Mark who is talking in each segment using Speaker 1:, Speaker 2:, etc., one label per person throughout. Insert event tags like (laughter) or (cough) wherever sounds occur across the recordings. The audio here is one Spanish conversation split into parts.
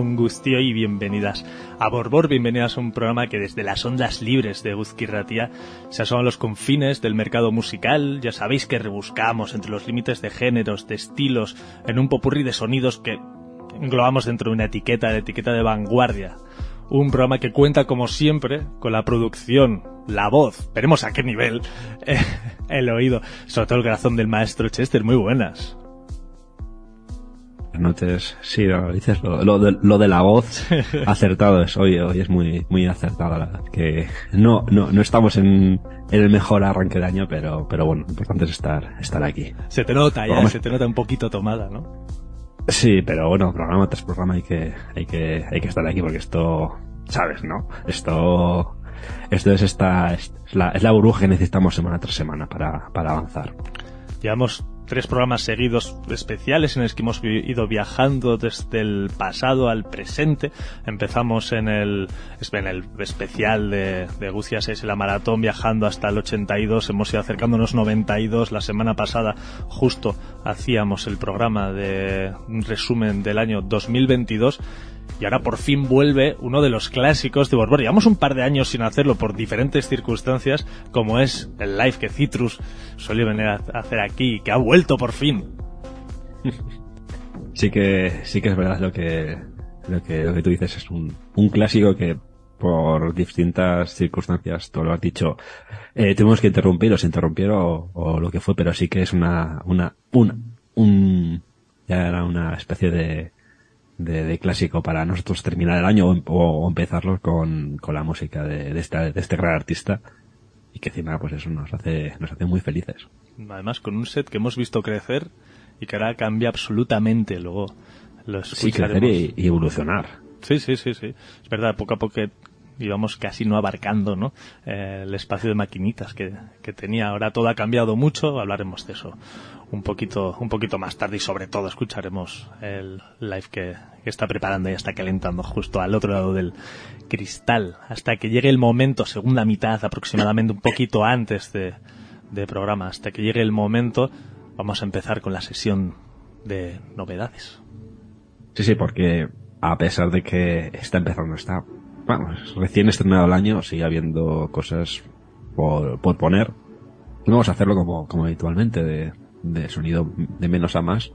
Speaker 1: Gabón Gustio y bienvenidas a Borbor, bienvenidas a un programa que desde las ondas libres de Guzquirratía se asoma a los confines del mercado musical. Ya sabéis que rebuscamos entre los límites de géneros, de estilos, en un popurrí de sonidos que englobamos dentro de una etiqueta, de etiqueta de vanguardia. Un programa que cuenta, como siempre, con la producción, la voz, veremos a qué nivel, (laughs) el oído, sobre todo el corazón del maestro Chester. Muy buenas
Speaker 2: noches, sí, lo dices, lo, de, lo de la voz, (laughs) acertado es, hoy, hoy es muy, muy acertado, la verdad, que no, no, no estamos en, en, el mejor arranque de año, pero, pero bueno, lo importante es estar, estar aquí.
Speaker 1: Se te nota ya, se te nota un poquito tomada, ¿no?
Speaker 2: Sí, pero bueno, programa tras programa hay que, hay que, hay que estar aquí porque esto, sabes, ¿no? Esto, esto es esta, es la, es la burbuja que necesitamos semana tras semana para, para avanzar.
Speaker 1: Llevamos tres programas seguidos especiales en los que hemos ido viajando desde el pasado al presente. Empezamos en el, en el especial de, de Gucia 6 y la maratón viajando hasta el 82. Hemos ido acercándonos 92. La semana pasada justo hacíamos el programa de resumen del año 2022 y ahora por fin vuelve uno de los clásicos de Borbor. Llevamos un par de años sin hacerlo por diferentes circunstancias, como es el live que Citrus suele venir a hacer aquí, que ha vuelto por fin. (laughs)
Speaker 2: Sí que, sí que es verdad lo que, lo que, lo que tú dices, es un, un clásico que por distintas circunstancias, tú lo has dicho, eh, tuvimos que interrumpir, o se interrumpieron o, lo que fue, pero sí que es una, una, una, un, ya era una especie de, de, clásico para nosotros terminar el año o, empezarlo con, con, la música de, de, esta, de este gran artista y que encima pues eso nos hace, nos hace muy felices.
Speaker 1: Además con un set que hemos visto crecer y que ahora cambia absolutamente luego lo
Speaker 2: Sí, crecer y, evolucionar.
Speaker 1: Sí, sí, sí, sí. Es verdad, poco a poco íbamos casi no abarcando ¿no? Eh, el espacio de maquinitas que, que tenía. Ahora todo ha cambiado mucho, hablaremos de eso un poquito, un poquito más tarde y sobre todo escucharemos el live que, está preparando y está calentando justo al otro lado del cristal hasta que llegue el momento, segunda mitad aproximadamente un poquito antes de, de programa, hasta que llegue el momento vamos a empezar con la sesión de novedades.
Speaker 2: Sí, sí, porque a pesar de que está empezando, está, vamos, recién estrenado el año, sigue habiendo cosas por, por poner. vamos a hacerlo como, como habitualmente, de de sonido de menos a más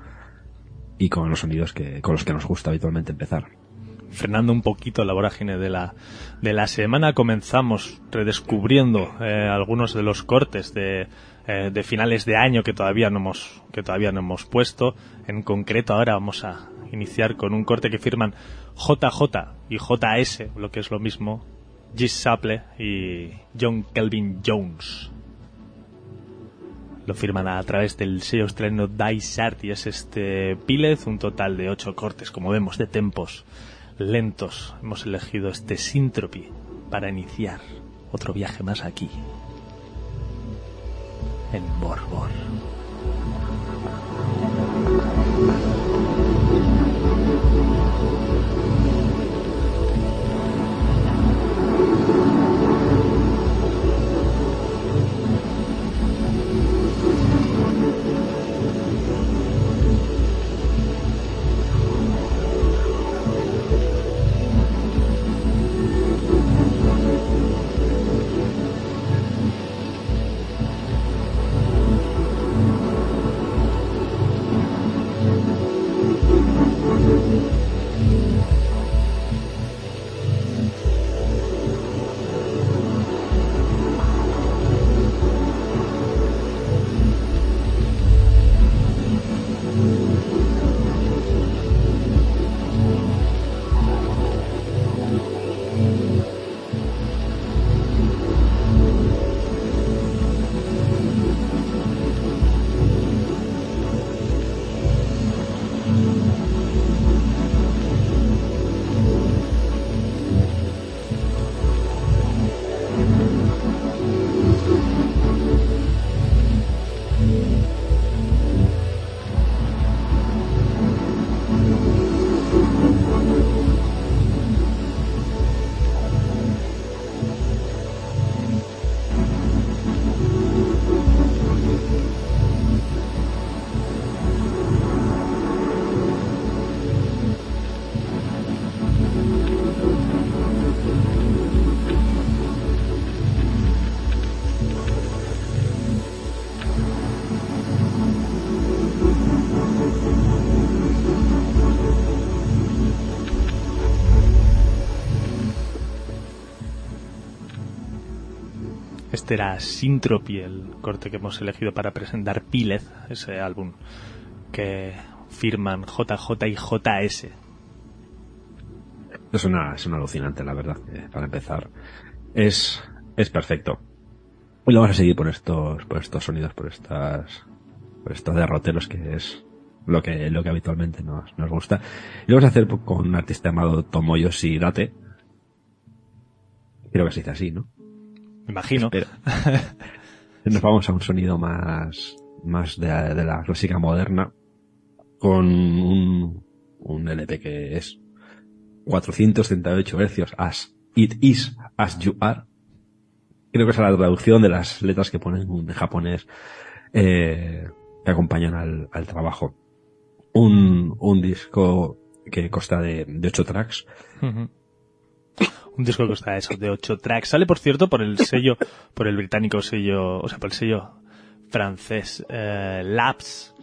Speaker 2: y con los sonidos que, con los que nos gusta habitualmente empezar.
Speaker 1: Frenando un poquito la vorágine de la, de la semana, comenzamos redescubriendo eh, algunos de los cortes de, eh, de finales de año que todavía no hemos, que todavía no hemos puesto. En concreto ahora vamos a iniciar con un corte que firman JJ y JS, lo que es lo mismo, Gis Saple y John Kelvin Jones lo firman a través del sello australiano Dice y es este Pílez, un total de ocho cortes, como vemos, de tempos lentos. Hemos elegido este Syntropy para iniciar otro viaje más aquí, en Borbor. Este era el corte que hemos elegido para presentar Pílez, ese álbum que firman JJ y JS.
Speaker 2: Es una, es una alucinante, la verdad, eh, para empezar. Es, es perfecto. Y lo vamos a seguir por estos, por estos sonidos, por estas, por estos derroteros que es lo que, lo que habitualmente nos, nos gusta. Y lo vamos a hacer con un artista llamado Tomoyoshi Date. Creo que se dice así, ¿no?
Speaker 1: Me imagino.
Speaker 2: Pero (laughs) nos vamos a un sonido más, más de, de la clásica moderna, con un, un LP que es 438 hercios, as it is as you are. Creo que es la traducción de las letras que ponen en japonés eh, que acompañan al, al trabajo. Un, un disco que consta de, de ocho tracks.
Speaker 1: Un disco que consta eso, de ocho tracks. Sale, por cierto, por el sello, por el británico sello, o sea, por el sello francés, eh, Labs.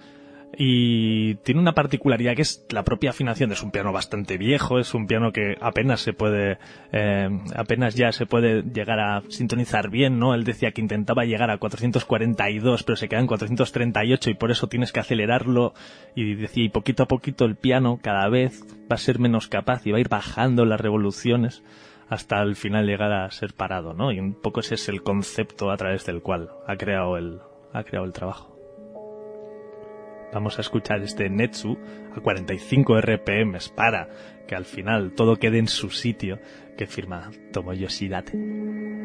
Speaker 1: Y tiene una particularidad que es la propia afinación. Es un piano bastante viejo, es un piano que apenas se puede, eh, apenas ya se puede llegar a sintonizar bien, ¿no? Él decía que intentaba llegar a 442, pero se queda en 438 y por eso tienes que acelerarlo. Y decía, y poquito a poquito el piano cada vez va a ser menos capaz y va a ir bajando las revoluciones hasta al final llegar a ser parado, ¿no? Y un poco ese es el concepto a través del cual ha creado el, ha creado el trabajo. Vamos a escuchar este Netsu a 45 RPM para que al final todo quede en su sitio que firma Tomoyoshi Date.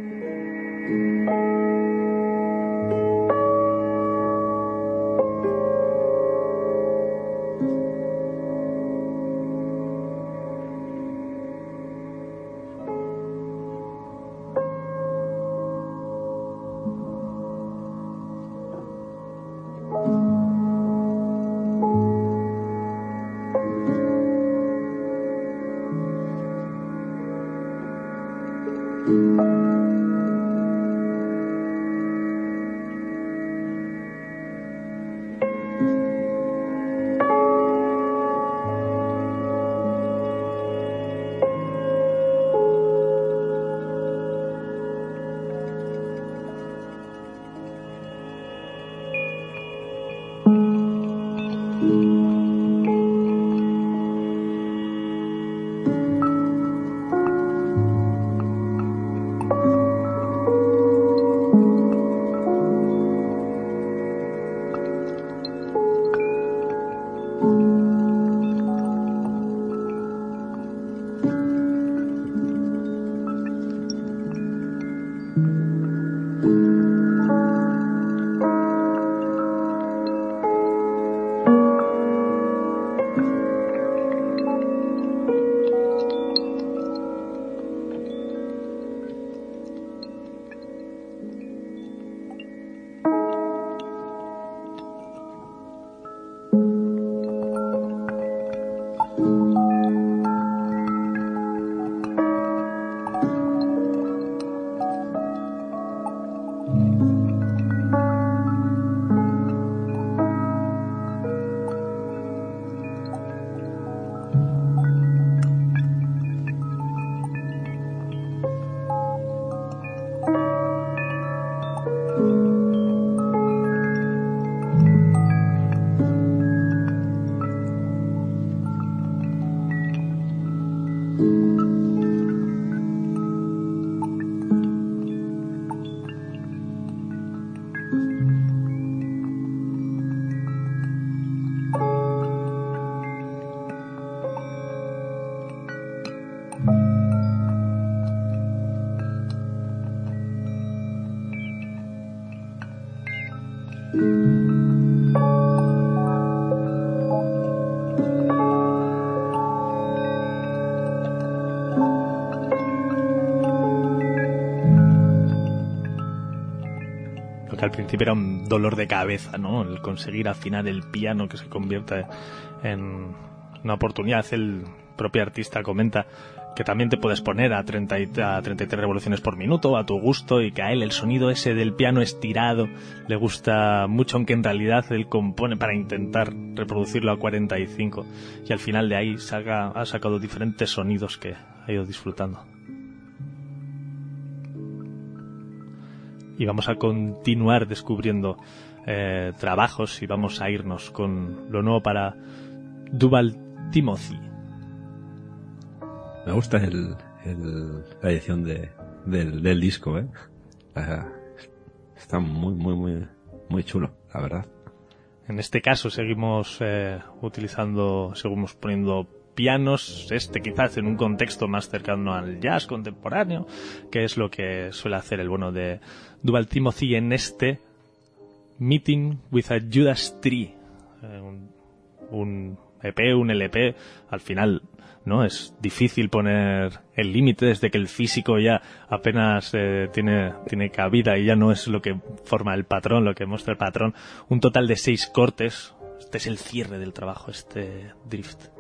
Speaker 1: Al principio era un dolor de cabeza, ¿no? El conseguir afinar el piano que se convierta en una oportunidad. El propio artista comenta que también te puedes poner a, 30 y, a 33 revoluciones por minuto a tu gusto y que a él el sonido ese del piano estirado le gusta mucho, aunque en realidad él compone para intentar reproducirlo a 45 y al final de ahí ha sacado diferentes sonidos que ha ido disfrutando. Y vamos a continuar descubriendo eh, trabajos y vamos a irnos con lo nuevo para Duval Timothy.
Speaker 2: Me gusta el, la edición de, del, disco, ¿eh? Está muy, muy, muy, muy chulo, la verdad.
Speaker 1: En este caso seguimos eh, utilizando, seguimos poniendo pianos, este quizás en un contexto más cercano al jazz contemporáneo, que es lo que suele hacer el bueno de Duval Timothy en este Meeting with a Judas Tree, eh, un, EP, un LP, al final no es difícil poner el límite desde que el físico ya apenas eh, tiene tiene cabida y ya no es lo que forma el patrón, lo que muestra el patrón. Un total de seis cortes. Este es el cierre del trabajo, este drift.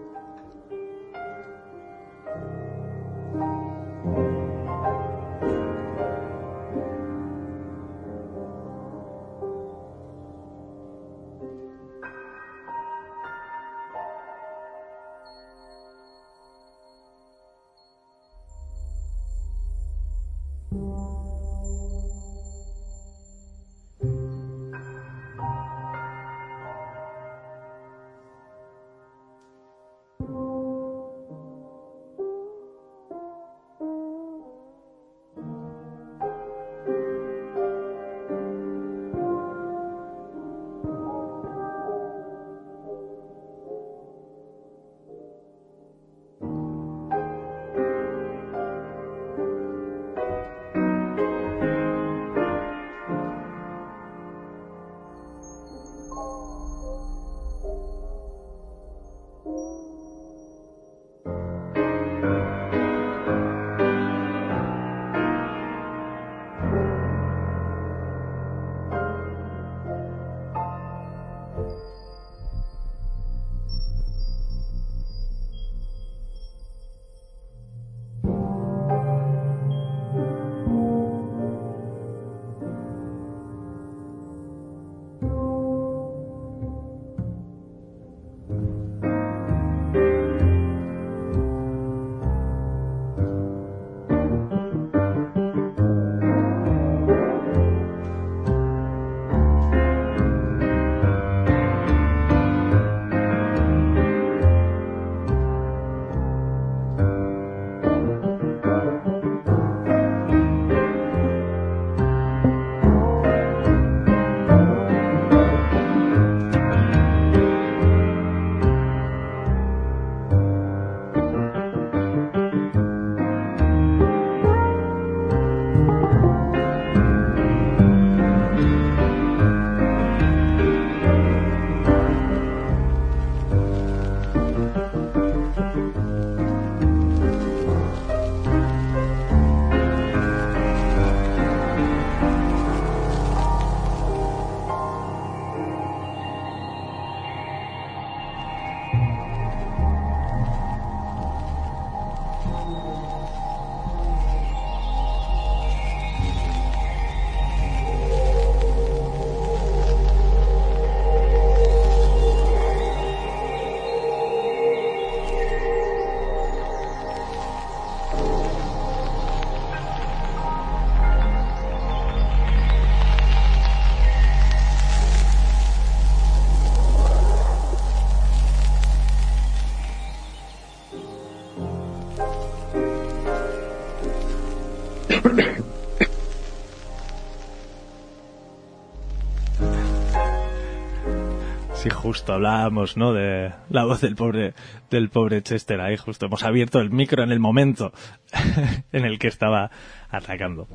Speaker 1: Justo hablábamos, ¿no? De la voz del pobre, del pobre Chester ahí, justo hemos abierto el micro en el momento (laughs) en el que estaba atacando.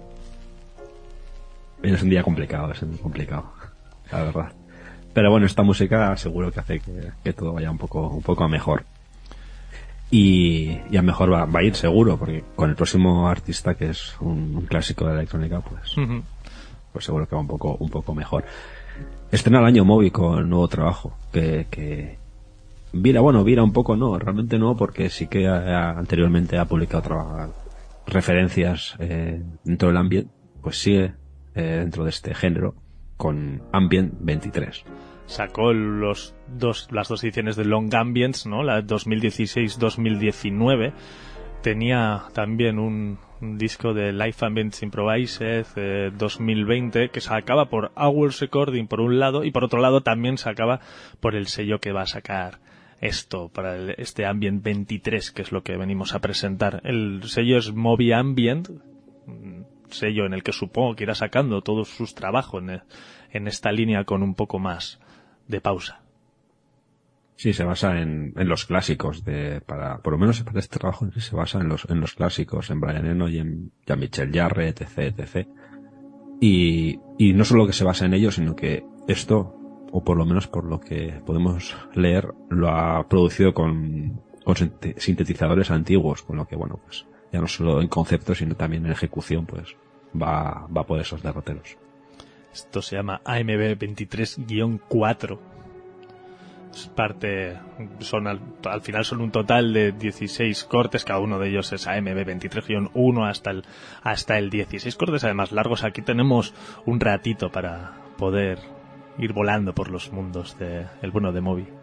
Speaker 2: Es un día complicado, es muy complicado, la verdad. Pero bueno, esta música seguro que hace que, todo vaya un poco, un poco mejor. Y, y a mejor va, a ir seguro, porque con el próximo artista, que es un, clásico de la electrónica, pues, pues seguro que va un poco, un poco mejor. Estrena el año móvil con nuevo trabajo, que, que Vira, bueno, Vira un poco no, realmente no, porque sí que anteriormente ha publicado referencias eh, dentro del ambient, pues sigue eh, dentro de este género con Ambient 23.
Speaker 1: Sacó los dos, las dos ediciones de Long Ambience, ¿no? La 2016-2019. Tenía también un, disco de Life Ambience Improvised eh, 2020 que se acaba por Hours Recording por un lado y por otro lado también se acaba por el sello que va a sacar esto para el- este Ambient 23 que es lo que venimos a presentar. El sello es Moby Ambient, un sello en el que supongo que irá sacando todos sus trabajos en esta línea con un poco más de pausa.
Speaker 2: Sí, se basa en, en los clásicos de, para, por lo menos para este trabajo se basa en los, en los clásicos, en Brian Eno y en Jean-Michel Jarre, etc, etc. Y, y no solo que se basa en ellos, sino que esto, o por lo menos por lo que podemos leer, lo ha producido con, con sinte- sintetizadores antiguos, con lo que, bueno, pues, ya no solo en concepto, sino también en ejecución, pues, va, va por esos derroteros.
Speaker 1: Esto se llama AMB 23-4. Es parte, son al, al final son un total de 16 cortes, cada uno de ellos es AMB 23-1 hasta el, hasta el 16 cortes, además largos. Aquí tenemos un ratito para poder ir volando por los mundos de el bueno de Moby.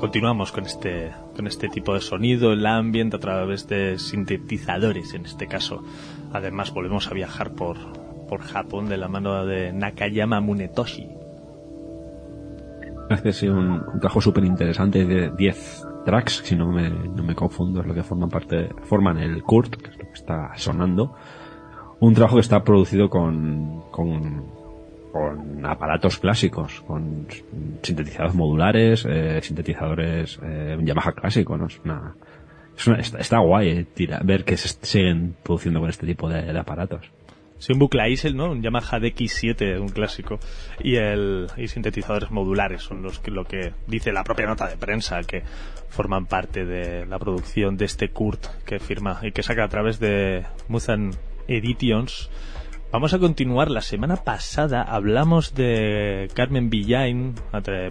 Speaker 1: Continuamos con este, con este tipo de sonido, el ambiente a través de sintetizadores en este caso. Además volvemos a viajar por, por Japón de la mano de Nakayama Munetoshi.
Speaker 2: Este es un, un trabajo súper interesante de 10 tracks, si no me, no me confundo, es lo que forman parte, forman el Kurt, que es lo que está sonando. Un trabajo que está producido con, con, con aparatos clásicos, con sintetizadores modulares, eh, sintetizadores eh, Yamaha clásico, ¿no? Es una, es una- está, guay eh, tira- ver que se siguen produciendo con este tipo de, de aparatos.
Speaker 1: Sí, un bucle Isel, ¿no? Un Yamaha DX7, un clásico. Y el y sintetizadores modulares son los que, lo que dice la propia nota de prensa, que forman parte de la producción de este Kurt que firma y que saca a través de Muzan Editions. Vamos a continuar. La semana pasada hablamos de Carmen Villain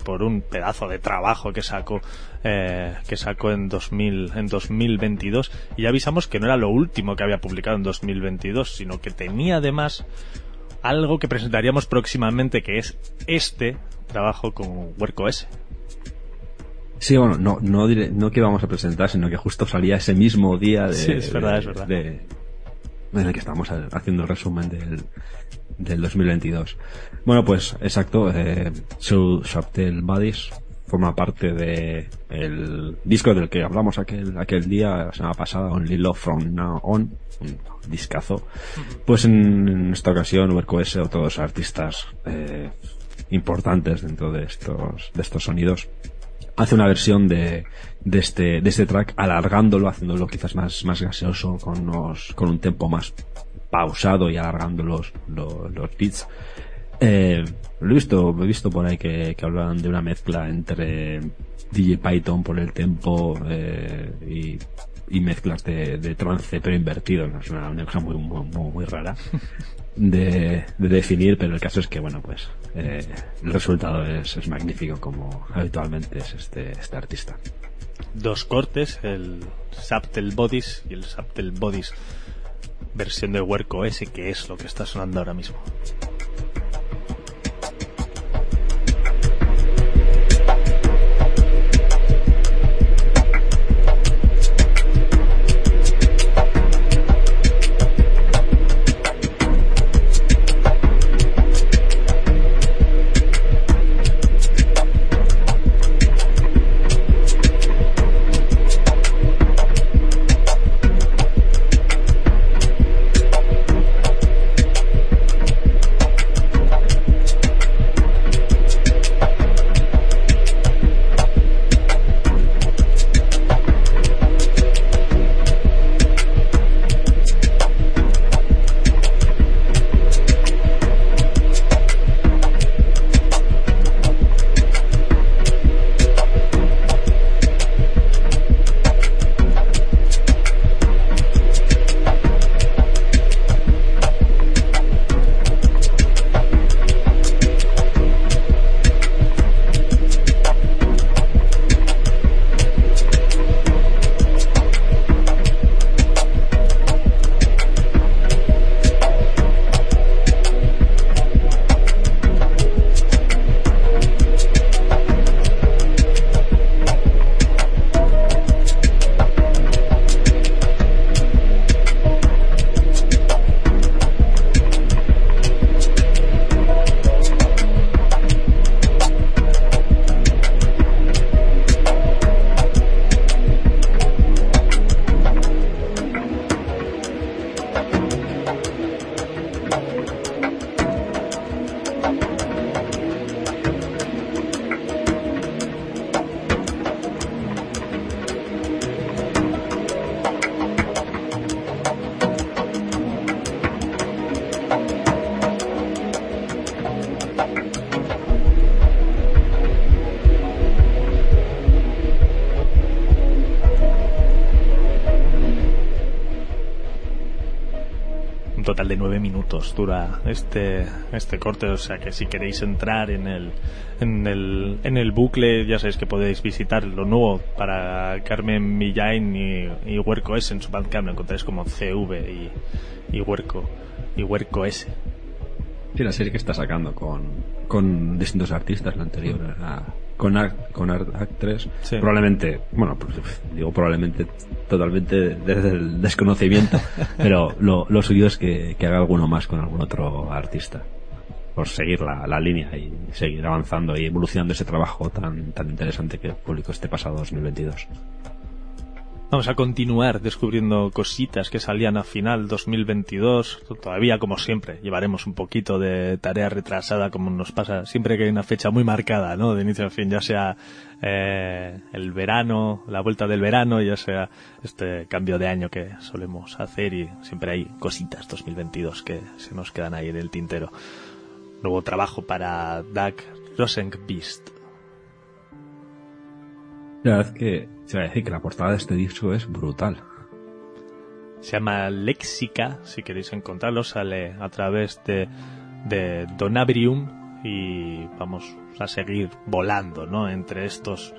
Speaker 1: por un pedazo de trabajo que sacó eh, que sacó en 2000 en 2022 y ya avisamos que no era lo último que había publicado en 2022, sino que tenía además algo que presentaríamos próximamente que es este trabajo con Huerco S.
Speaker 2: Sí, bueno, no, no, diré- no que vamos a presentar, sino que justo salía ese mismo día de,
Speaker 1: Sí, es verdad,
Speaker 2: de-
Speaker 1: es verdad.
Speaker 2: de- en el que estamos ha- haciendo el resumen del, del 2022. Bueno, pues exacto, eh, Soul Chaptel Bodies forma parte de el disco del que hablamos aquel, aquel día, la semana pasada, Only Love From Now On, un discazo. Pues en, en esta ocasión, Huerco S, otros dos artistas eh, importantes dentro de estos, de estos sonidos, hace una versión de, de este, de este track alargándolo, haciéndolo quizás más, más gaseoso, con unos, con un tempo más pausado y alargando los, los, los beats. Eh, lo he visto, he visto por ahí que, que hablan de una mezcla entre DJ Python por el tempo eh, y, y mezclas de, de trance pero invertido, ¿no? es una, una cosa muy, muy, muy, rara (laughs) de, de definir, pero el caso es que bueno pues eh, el resultado es, es magnífico como habitualmente es este, este artista.
Speaker 1: Dos cortes, el Saptel Bodies y el Saptel Bodies versión de Huerco S, que es lo que está sonando ahora mismo. De nueve minutos dura este este corte o sea que si queréis entrar en el en el en el bucle ya sabéis que podéis visitar lo nuevo para Carmen Millain y, y Huerco S. En su Bandcamp lo encontráis como CV y, y Huerco y Huerco S.
Speaker 2: Sí, la serie que está sacando con, con distintos artistas, la anterior era con Act, con Act 3, probablemente, bueno, pues, digo probablemente totalmente desde el desconocimiento, (laughs) pero lo, lo suyo es que, que, haga alguno más con algún otro artista. Por seguir la, la, línea y seguir avanzando y evolucionando ese trabajo tan, tan interesante que publicó este pasado 2022.
Speaker 1: Vamos a continuar descubriendo cositas que salían a final 2022. Todavía, como siempre, llevaremos un poquito de tarea retrasada, como nos pasa siempre que hay una fecha muy marcada, ¿no? De inicio a fin, ya sea eh, el verano, la vuelta del verano, ya sea este cambio de año que solemos hacer y siempre hay cositas 2022 que se nos quedan ahí en el tintero. Nuevo trabajo para Doug Rosenqvist.
Speaker 2: La verdad es que se va a decir que la portada de este disco es brutal.
Speaker 1: Se llama Léxica, si queréis encontrarlo, sale a través de, de Donabrium y vamos a seguir volando, ¿no? Entre estos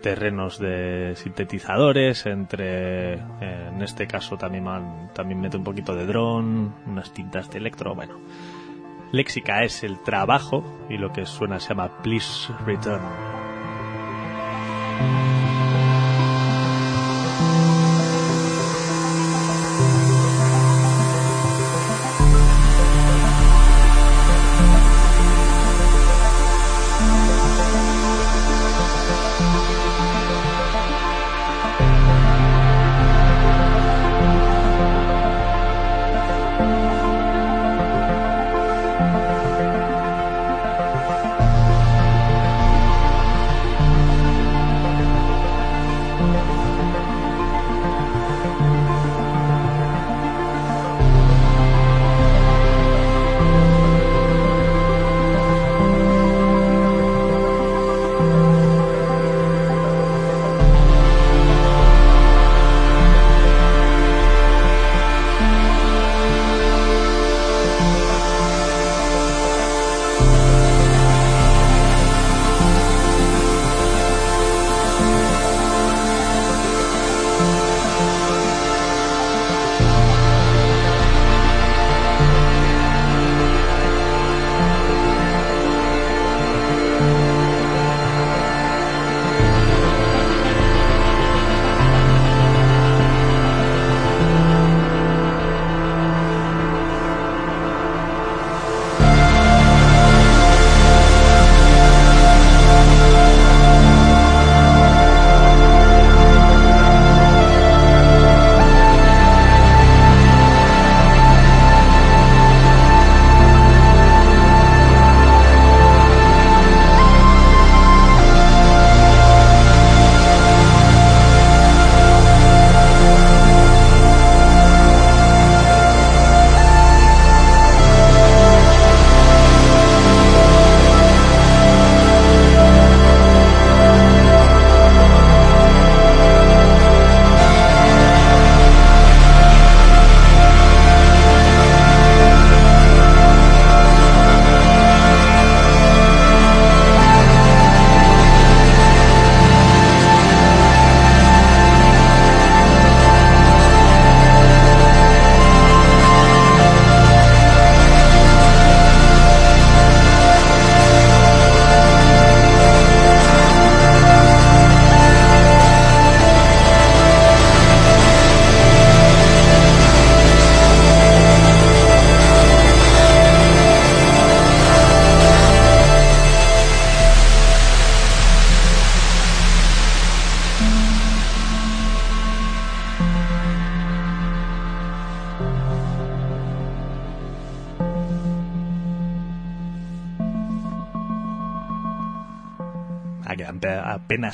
Speaker 1: terrenos de sintetizadores, entre, en este caso también, también mete un poquito de drone, unas tintas de electro, bueno. Léxica es el trabajo y lo que suena se llama Please Return. Thank you.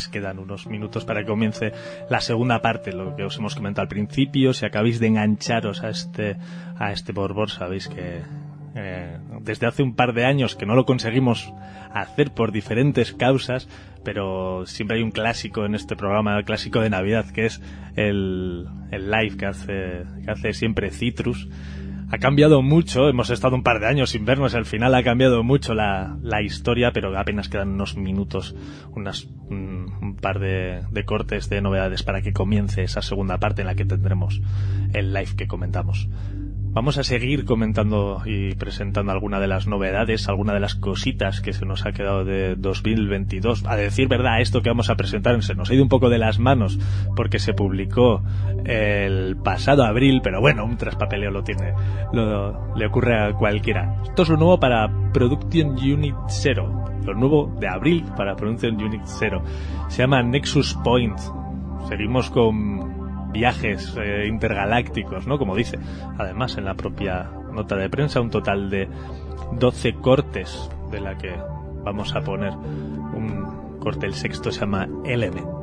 Speaker 1: Quedan unos minutos para que comience la segunda parte, lo que os hemos comentado al principio. Si acabáis de engancharos a este, a este borbor, sabéis que eh, desde hace un par de años que no lo conseguimos hacer por diferentes causas, pero siempre hay un clásico en este programa, el clásico de Navidad, que es el, el live que hace, que hace siempre Citrus ha cambiado mucho, hemos estado un par de años sin vernos, al final ha cambiado mucho la, la historia, pero apenas quedan unos minutos, unas, un, par de, de, cortes de novedades para que comience esa segunda parte en la que tendremos el live que comentamos. Vamos a seguir comentando y presentando alguna de las novedades, alguna de las cositas que se nos ha quedado de 2022. A decir verdad, esto que vamos a presentar se nos ha ido un poco de las manos porque se publicó el pasado abril, pero bueno, un traspapeleo lo tiene, lo, le ocurre a cualquiera. Esto es lo nuevo para Production Unit 0, lo nuevo de abril para Production Unit 0. Se llama Nexus Point. Seguimos con viajes eh, intergalácticos, ¿no? Como dice, además en la propia nota de prensa, un total de 12 cortes, de la que vamos a poner un corte, el sexto se llama Element.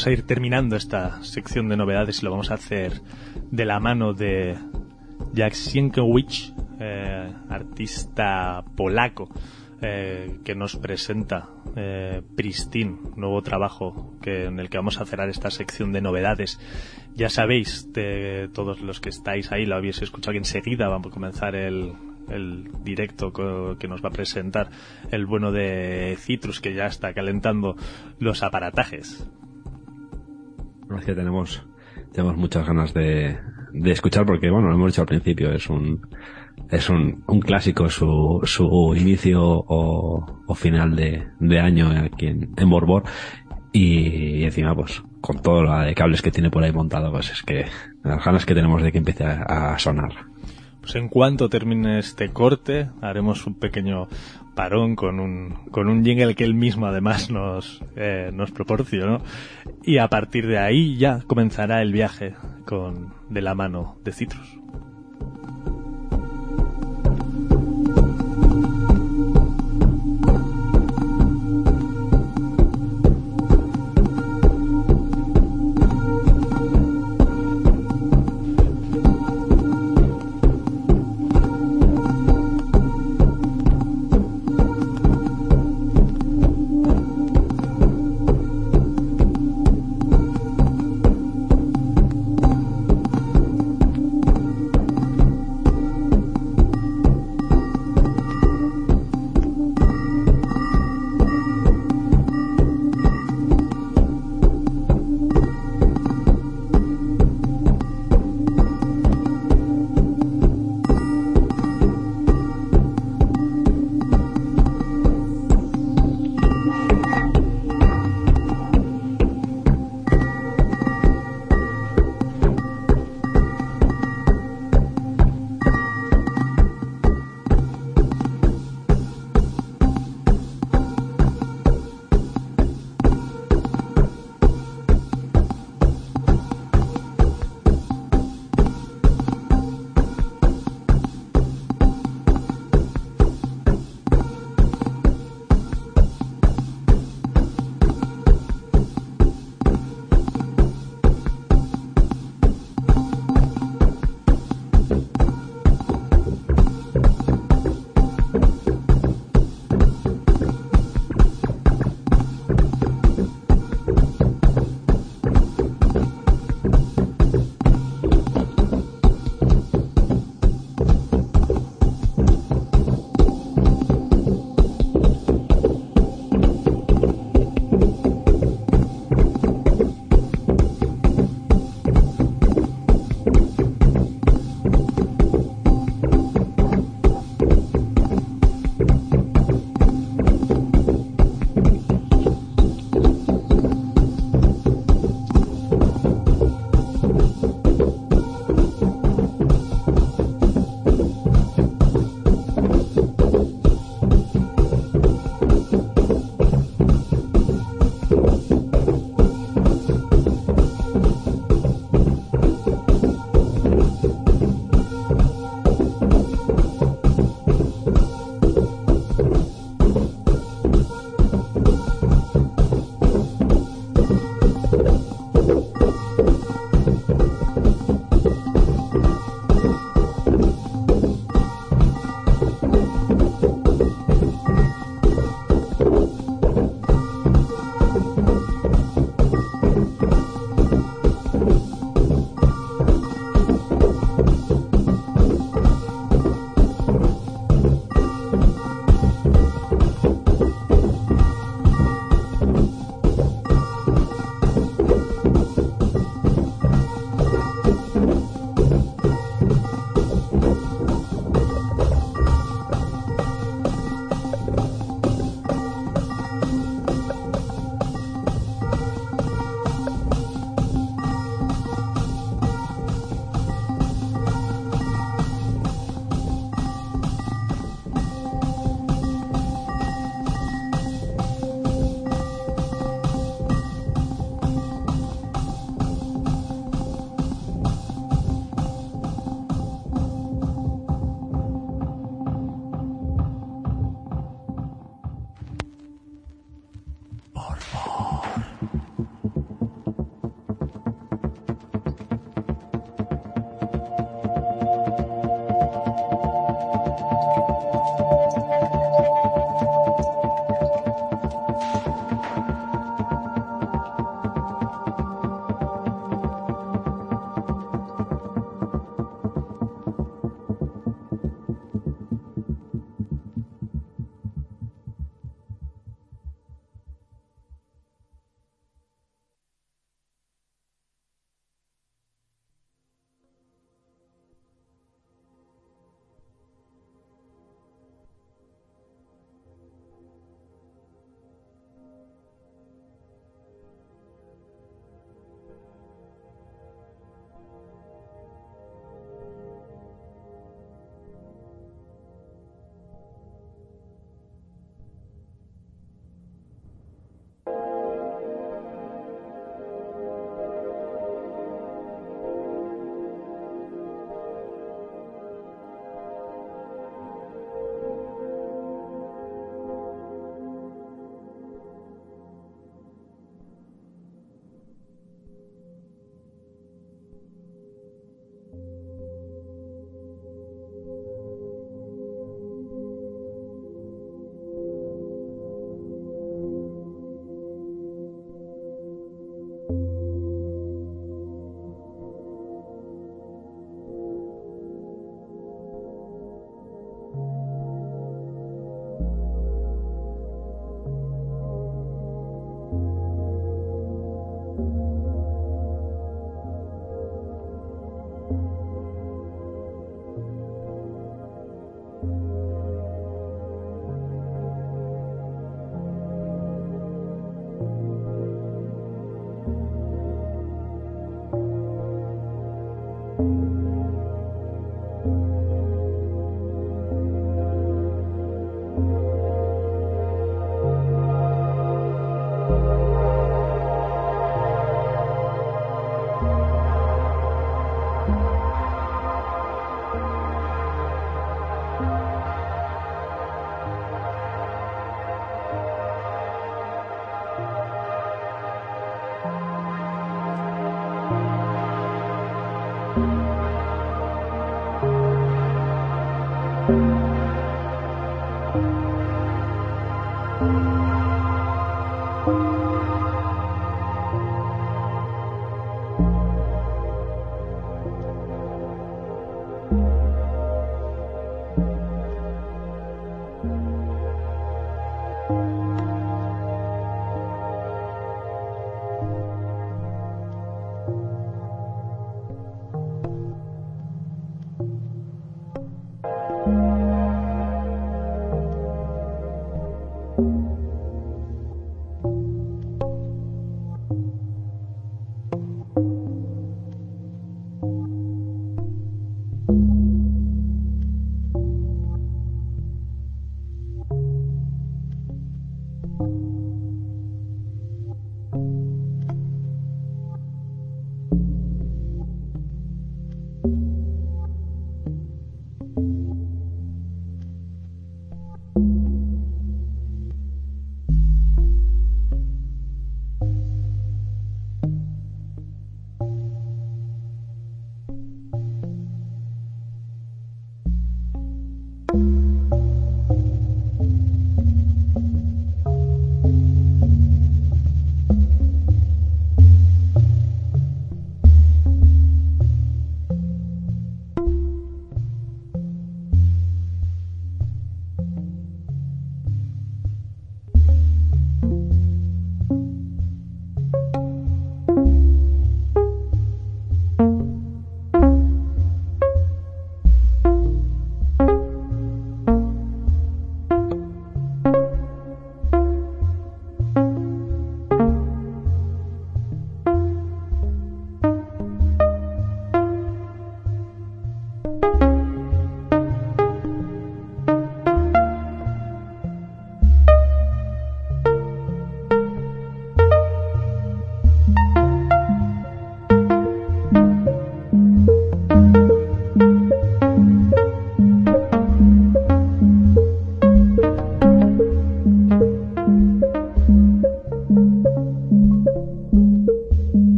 Speaker 1: Vamos a ir terminando esta sección de novedades y lo vamos a hacer de la mano de Jack Sienkiewicz, eh, artista polaco, eh, que nos presenta eh, Pristine, nuevo trabajo que, en el que vamos a cerrar esta sección de novedades. Ya sabéis, de todos los que estáis ahí, lo habéis escuchado enseguida vamos a comenzar el, el directo que nos va a presentar el bueno de Citrus que ya está calentando los aparatajes
Speaker 2: es tenemos, tenemos muchas ganas de, de escuchar porque, bueno, lo hemos dicho al principio, es un, es un, un clásico su, su inicio o, o final de, de año aquí en, en Borbor Y, encima, pues, con todo lo de cables que tiene por ahí montado, pues es que las ganas que tenemos de que empiece a, sonar.
Speaker 1: Pues en cuanto termine este corte, haremos un pequeño parón con un, con un jingle que él mismo además nos, eh, nos proporcionó. Y a partir de ahí ya comenzará el viaje con, de la mano de Citrus.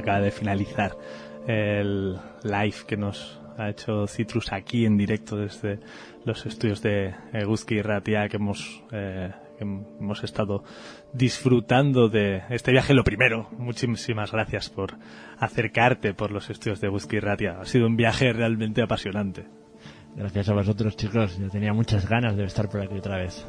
Speaker 1: Acaba de finalizar el live que nos ha hecho Citrus aquí en directo desde los estudios de Guzki y Ratia que hemos eh, hemos estado disfrutando de este viaje. Lo primero, muchísimas gracias por acercarte por los estudios de Guzki y Ratia. Ha sido un viaje realmente apasionante.
Speaker 3: Gracias a vosotros, chicos. Yo tenía muchas ganas de estar por aquí otra vez.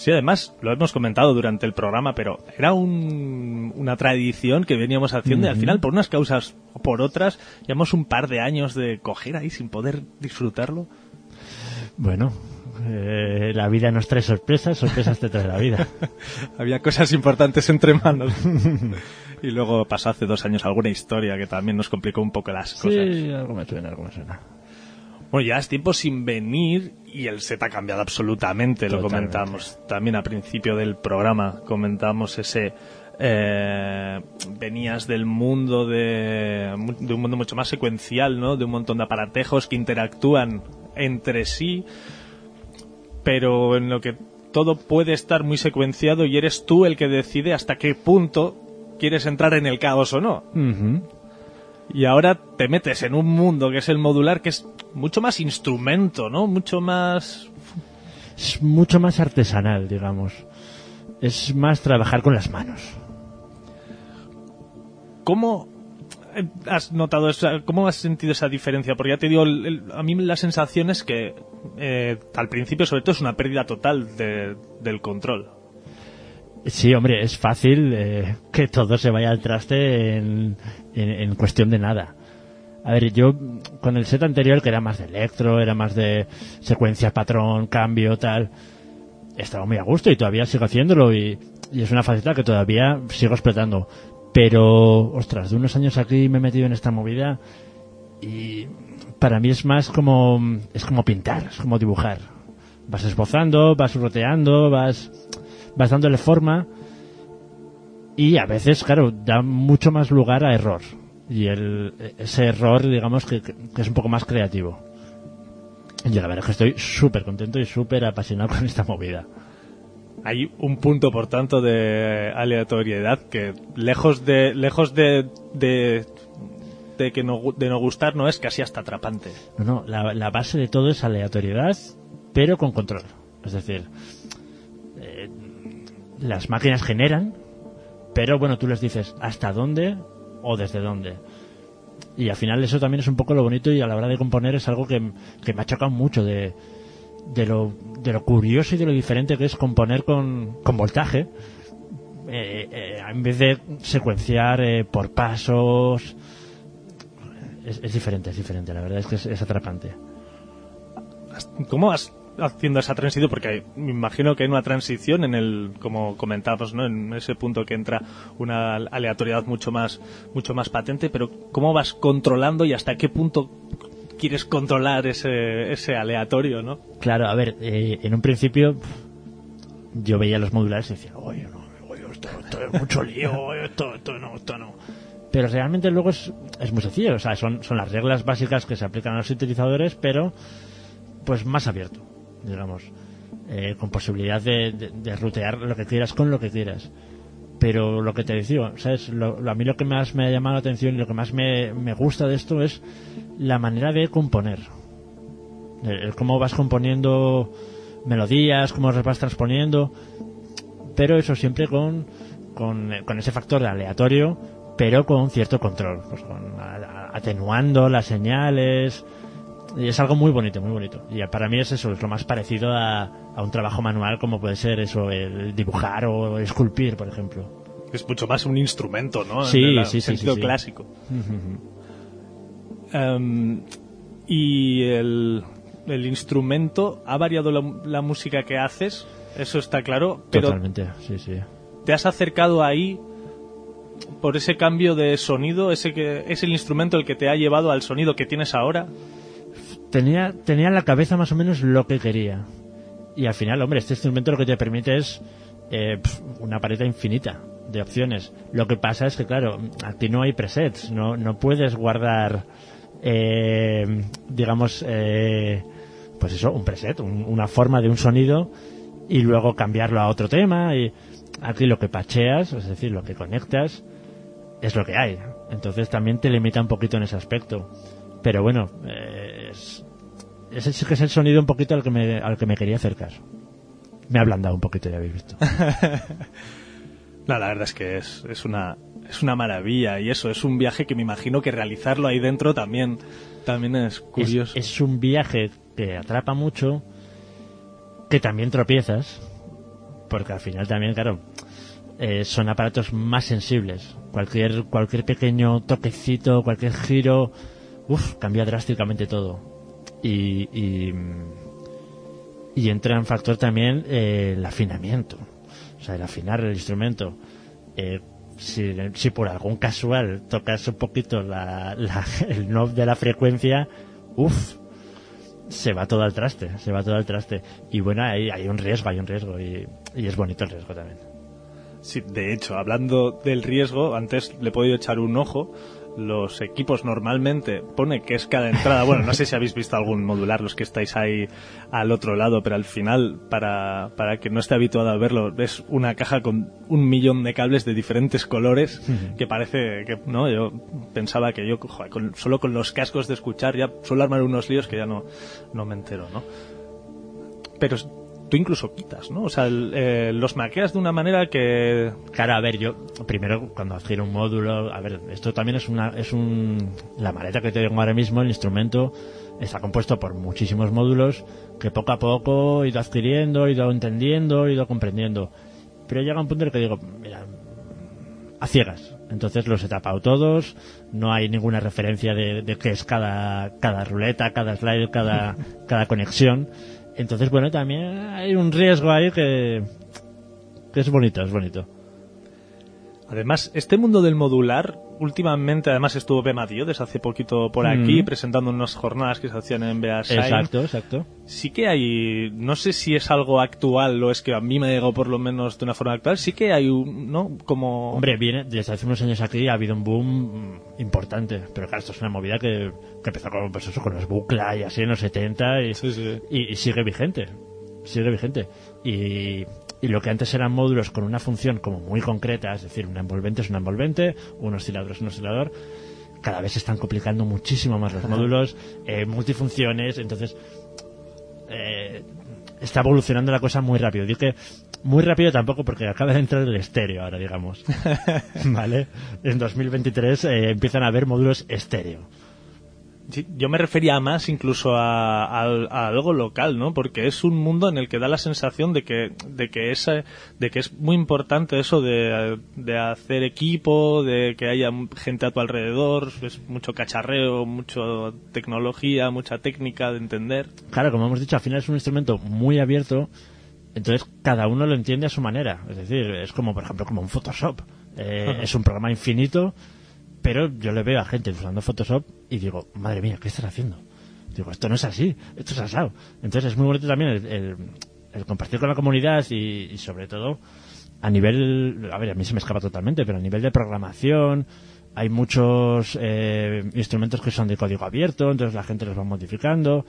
Speaker 1: Sí, además, lo hemos comentado durante el programa, pero era una tradición que veníamos haciendo y al final, por unas causas o por otras, llevamos un par de años de coger ahí sin poder disfrutarlo.
Speaker 3: Bueno, eh, la vida nos trae sorpresas, sorpresas te trae la vida. (laughs)
Speaker 1: Había cosas importantes entre manos. (laughs) y luego pasó hace dos años alguna historia que también nos complicó un poco las cosas.
Speaker 3: Sí, algo me suena, algo me suena.
Speaker 1: Bueno, ya es tiempo sin venir y el set ha cambiado absolutamente, lo comentamos. También al principio del programa comentamos ese... Eh, venías del mundo de, de un mundo mucho más secuencial, ¿no? De un montón de aparatejos que interactúan entre sí, pero en lo que todo puede estar muy secuenciado y eres tú el que decide hasta qué punto quieres entrar en el caos o no. Y ahora te metes en un mundo que es el modular, que es mucho más instrumento, ¿no? Mucho más...
Speaker 3: Es mucho más artesanal, digamos. Es más trabajar con las manos.
Speaker 1: ¿Cómo has notado esa, cómo has sentido esa diferencia? Porque ya te digo, a mí la sensación es que eh, al principio sobre todo es una pérdida total del control.
Speaker 3: Sí, hombre, es fácil eh, que todo se vaya al traste en, en, cuestión de nada. A ver, yo con el set anterior, que era más de electro, era más de secuencia, patrón, cambio, tal, estaba muy a gusto y todavía sigo haciéndolo y, es una faceta que todavía sigo explotando. Pero, ostras, de unos años aquí me he metido en esta movida y para mí es más como, es como pintar, es como dibujar. Vas esbozando, vas roteando, vas vas dándole forma y a veces, claro, da mucho más lugar a error. Y el, ese error, digamos, que, es un poco más creativo. Y la verdad es que estoy súper contento y súper apasionado (laughs) con esta movida.
Speaker 1: Hay un punto, por tanto, de aleatoriedad que, lejos de, lejos de, de, que no, de no gustar, no es casi hasta atrapante.
Speaker 3: No, no, la, la base de todo es aleatoriedad, pero con control. Es decir, las máquinas generan, pero bueno, tú les dices hasta dónde o desde dónde. Y al final eso también es un poco lo bonito y a la hora de componer es algo que, me ha chocado mucho de, de, lo, de lo curioso y de lo diferente que es componer con, con voltaje. Eh, eh, en vez de secuenciar eh, por pasos es, es, diferente, es diferente, la verdad es que es, es atrapante.
Speaker 1: ¿Cómo has haciendo esa transición? Porque me imagino que hay una transición en el, como comentábamos, ¿no? En ese punto que entra una aleatoriedad mucho más, mucho más patente, pero ¿cómo vas controlando y hasta qué punto quieres controlar ese, ese aleatorio, no?
Speaker 3: Claro, a ver, eh, en un principio yo veía los modulares y decía, oye, no, esto, es mucho lío, (laughs) esto, esto no, esto no. Pero realmente luego es, es muy sencillo, o sea, son, son las reglas básicas que se aplican a los sintetizadores, pero pues más abierto digamos, eh, con posibilidad de, de, rutear lo que quieras con lo que quieras. Pero lo que te decía, ¿sabes? a mí lo que más me ha llamado la atención y lo que más me, me gusta de esto es la manera de componer. El, cómo vas componiendo melodías, cómo las vas transponiendo, pero eso siempre con, con, con ese factor aleatorio, pero con cierto control, pues atenuando las señales, y es algo muy bonito, muy bonito. Y para mí es eso, es lo más parecido a, a un trabajo manual como puede ser eso, el dibujar o esculpir, por ejemplo.
Speaker 1: Es mucho más un instrumento, ¿no?
Speaker 3: Sí,
Speaker 1: en el
Speaker 3: sí,
Speaker 1: sentido
Speaker 3: sí,
Speaker 1: clásico. Em, y el, el, instrumento, ¿ha variado la, música que haces? Eso está claro. Pero
Speaker 3: Totalmente, sí, sí.
Speaker 1: ¿Te has acercado ahí por ese cambio de sonido? ¿Ese que, ¿Es el instrumento el que te ha llevado al sonido que tienes ahora?
Speaker 3: Tenía, tenía en la cabeza más o menos lo que quería. Y al final, hombre, este instrumento lo que te permite es eh, una paleta infinita de opciones. Lo que pasa es que, claro, aquí no hay presets, no, no puedes guardar, eh, digamos, eh, pues eso, un preset, una forma de un sonido y luego cambiarlo a otro tema. Y aquí lo que pacheas, es decir, lo que conectas, es lo que hay. Entonces también te limita un poquito en ese aspecto. Pero bueno, eh, es, ese sí que es el sonido un poquito al que me, al que me quería acercar. Me ha ablandado un poquito, ya habéis visto. (laughs)
Speaker 1: No, la verdad es que es, es una es una maravilla y eso es un viaje que me imagino que realizarlo ahí dentro también también es curioso.
Speaker 3: Es, es un viaje que atrapa mucho, que también tropiezas, porque al final también, claro, eh, son aparatos más sensibles. Cualquier, cualquier pequeño toquecito, cualquier giro, uff, cambia drásticamente todo. Y, y, entra en factor también eh, el afinamiento, o sea, el afinar el instrumento. Eh, si, si por algún casual tocas un poquito la, la- (laughs) el knob de la frecuencia, uff, se va todo al traste, se va todo al traste. Y bueno, hay, hay un riesgo, hay un riesgo y, y es bonito el riesgo también.
Speaker 1: Sí, de hecho, hablando del riesgo, antes le he podido echar un ojo. Los equipos normalmente pone que es cada entrada. Bueno, no sé si habéis visto algún modular, los que estáis ahí al otro lado, pero al final, para, para que no esté habituado a verlo, es una caja con un millón de cables de diferentes colores que parece que, no, yo pensaba que yo, joder, con- solo con los cascos de escuchar ya suelo armar unos líos que ya no, no me entero, ¿no? Pero tú incluso quitas, ¿no? O sea, el- eh, los maqueas de una manera que
Speaker 3: Claro, a ver, yo primero cuando adquiero un módulo, a ver, esto también es una, es un, la maleta que tengo ahora mismo, el instrumento está compuesto por muchísimos módulos que poco a poco he ido adquiriendo, he ido entendiendo, he ido comprendiendo. Pero llega un punto en el que digo, mira, a ciegas. Entonces los he tapado todos, no hay ninguna referencia de, de qué es cada, cada ruleta, cada slide, cada, (laughs) cada conexión. Entonces, bueno, también hay un riesgo ahí que, es bonito, es bonito.
Speaker 1: Además, este mundo del modular, últimamente, además estuvo Bema Diodes hace poquito por aquí,
Speaker 3: Mm.
Speaker 1: presentando unas jornadas que se hacían en Beasain.
Speaker 3: Exacto, exacto.
Speaker 1: Sí que hay, no sé si es algo actual o es que a mí me llegó por lo menos de una forma actual, sí que hay un, ¿no? Como...
Speaker 3: Hombre, viene, desde hace unos años aquí ha habido un boom importante, pero claro, esto es una movida que, que empezó con, pues eso, con los bucla y así en los 70 y,
Speaker 1: Sí, sí.
Speaker 3: y, y sigue vigente, sigue vigente. Y, y lo que antes eran módulos con una función como muy concreta, es decir, un envolvente es un envolvente, un oscilador es un oscilador, cada vez se están complicando muchísimo más los módulos, eh, multifunciones, entonces eh, está evolucionando la cosa muy rápido. Digo que muy rápido tampoco porque acaba de entrar el estéreo ahora, digamos. (laughs) ¿Vale? En 2023 eh, empiezan a haber módulos estéreo.
Speaker 1: Yo me refería más incluso a, a- a algo local, ¿no? Porque es un mundo en el que da la sensación de que, de que, esa, de que es muy importante eso de, de hacer equipo, de que haya gente a tu alrededor, es mucho cacharreo, mucho tecnología, mucha técnica de entender.
Speaker 3: Claro, como hemos dicho, al final es un instrumento muy abierto, entonces cada uno lo entiende a su manera. Es decir, es como, por ejemplo, como un Photoshop. Eh, (laughs) es un programa infinito, pero yo le veo a gente usando Photoshop y digo, madre mía, ¿qué estás haciendo? Digo, esto no es así, esto es asado. Entonces es muy bonito también el, el- compartir con la comunidad y, y sobre todo a nivel, a ver, a mí se me escapa totalmente, pero a nivel de programación hay muchos eh, instrumentos que son de código abierto, entonces la gente los va modificando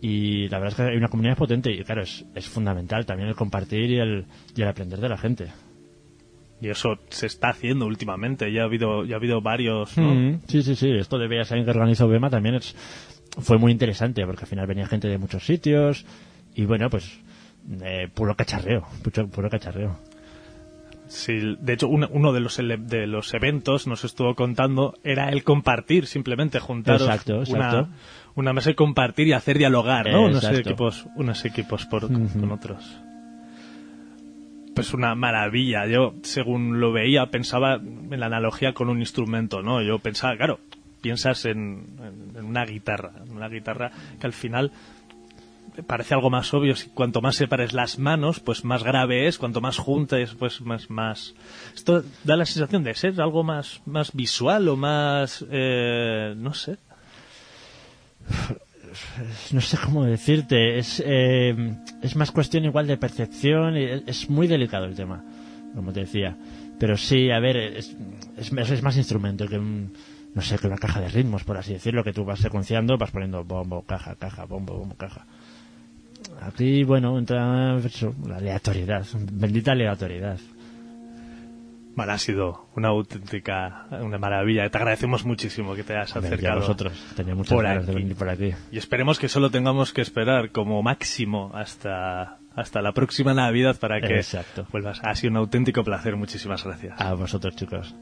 Speaker 3: y la verdad es que hay una comunidad potente y claro, es, es fundamental también el compartir y el, y el aprender de la gente.
Speaker 1: Y eso se está haciendo últimamente, ya ha habido, ya ha habido varios, ¿no?
Speaker 3: Mm, Sí, sí, sí. Esto de Beasain que organizó Bema también es, fue muy interesante porque al final venía gente de muchos sitios y bueno, pues eh, puro cacharreo, puro, puro cacharreo.
Speaker 1: Sí, de hecho, uno de los, de los eventos nos estuvo contando era el compartir, simplemente juntaros
Speaker 3: Exacto, exacto.
Speaker 1: Una, una mesa y compartir y hacer dialogar, ¿no? Unos equipos, unos equipos por, con otros. Pues una maravilla. Yo, según lo veía, pensaba en la analogía con un instrumento, ¿no? Yo pensaba, claro, piensas en, una guitarra, una guitarra que al final parece algo más obvio. Si cuanto más separes las manos, pues más grave es. Cuanto más juntes, pues más, más. Esto da la sensación de ser algo más, más visual o más, eh, no sé. (laughs)
Speaker 3: No sé cómo decirte, es, eh, es más cuestión igual de percepción, y es, muy delicado el tema, como te decía. Pero sí, a ver, es, es, más instrumento que un, no sé, que una caja de ritmos, por así decirlo, que tú vas secuenciando, vas poniendo bombo, caja, caja, bombo, bombo, caja. Aquí, bueno, entra la aleatoriedad, bendita aleatoriedad.
Speaker 1: Vale, ha sido una auténtica, una maravilla. Te agradecemos muchísimo que te hayas
Speaker 3: Hombre, y a
Speaker 1: acercado.
Speaker 3: vosotros. Tenía muchas
Speaker 1: por
Speaker 3: ganas de
Speaker 1: aquí.
Speaker 3: venir por aquí.
Speaker 1: Y esperemos que solo tengamos que esperar como máximo hasta, hasta la próxima Navidad para que
Speaker 3: Exacto.
Speaker 1: vuelvas. Ha sido un auténtico placer. Muchísimas gracias.
Speaker 3: A vosotros, chicos.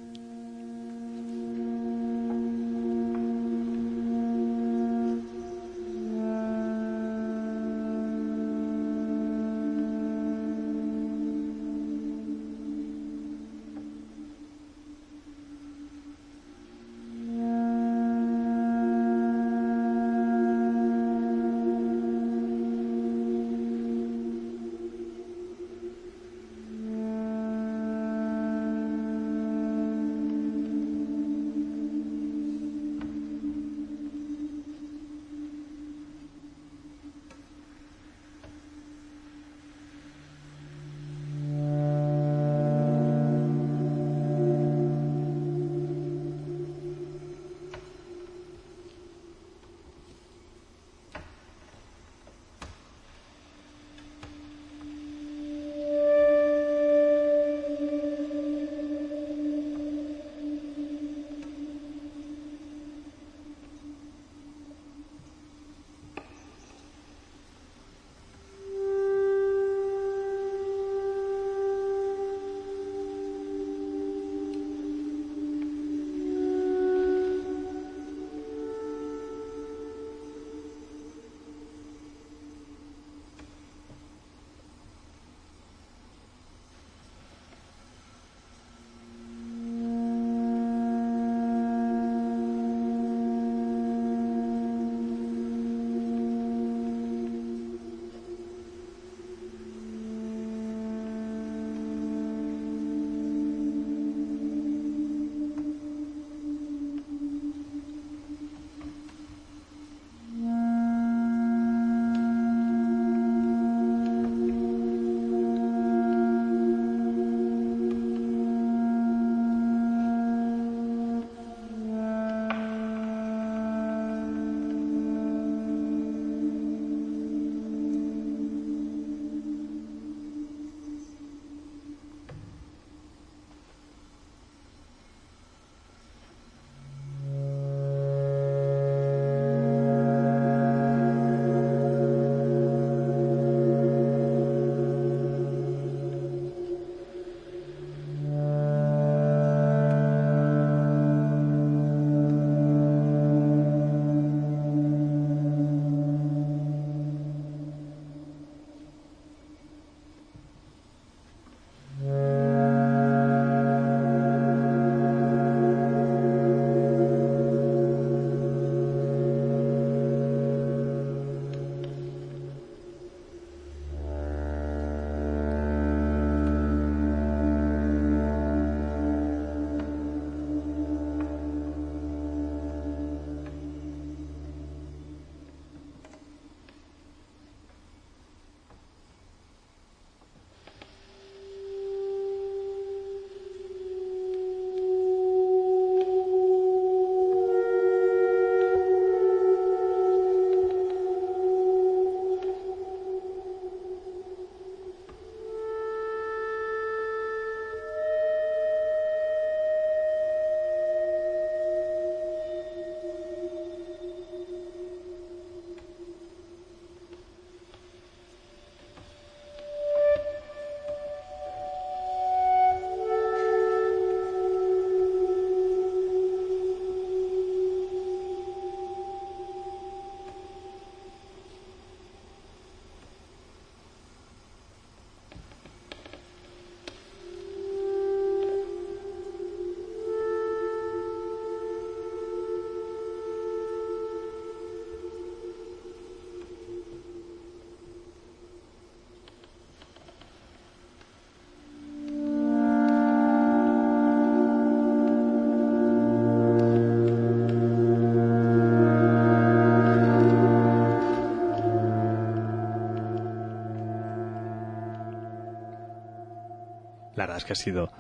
Speaker 1: La verdad es que ha sido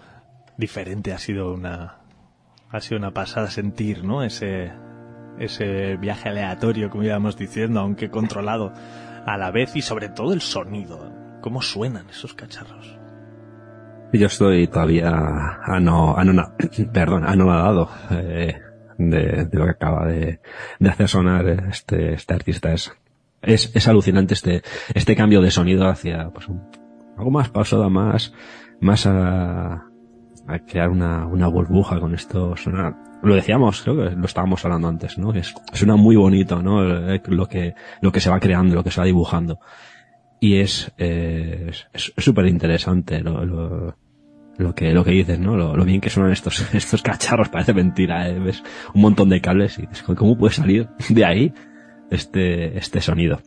Speaker 1: diferente, ha sido una, ha sido una pasada sentir, ¿no? Ese, ese viaje aleatorio, como íbamos diciendo, aunque controlado a la vez y sobre todo el sonido. ¿Cómo suenan esos cacharros?
Speaker 2: Yo estoy todavía ano, anona, (clears throat) perdón, anonadado eh, de, de, lo que acaba de, de hacer sonar este, este artista. Es, es, es alucinante este, este cambio de sonido hacia pues, un, algo más pausado, más, más a, a crear una, una burbuja con esto. Suena, lo decíamos, creo que lo estábamos hablando antes, ¿no? Es, suena muy bonito, ¿no? Lo que, lo que se va creando, lo que se va dibujando. Y es, eh, es súper interesante lo, lo, lo, que, lo que dices, ¿no? Lo, lo, bien que suenan estos, (laughs) estos cacharros, parece mentira, ¿eh? Ves un montón de cables y dices, ¿cómo puede salir de ahí este, este sonido?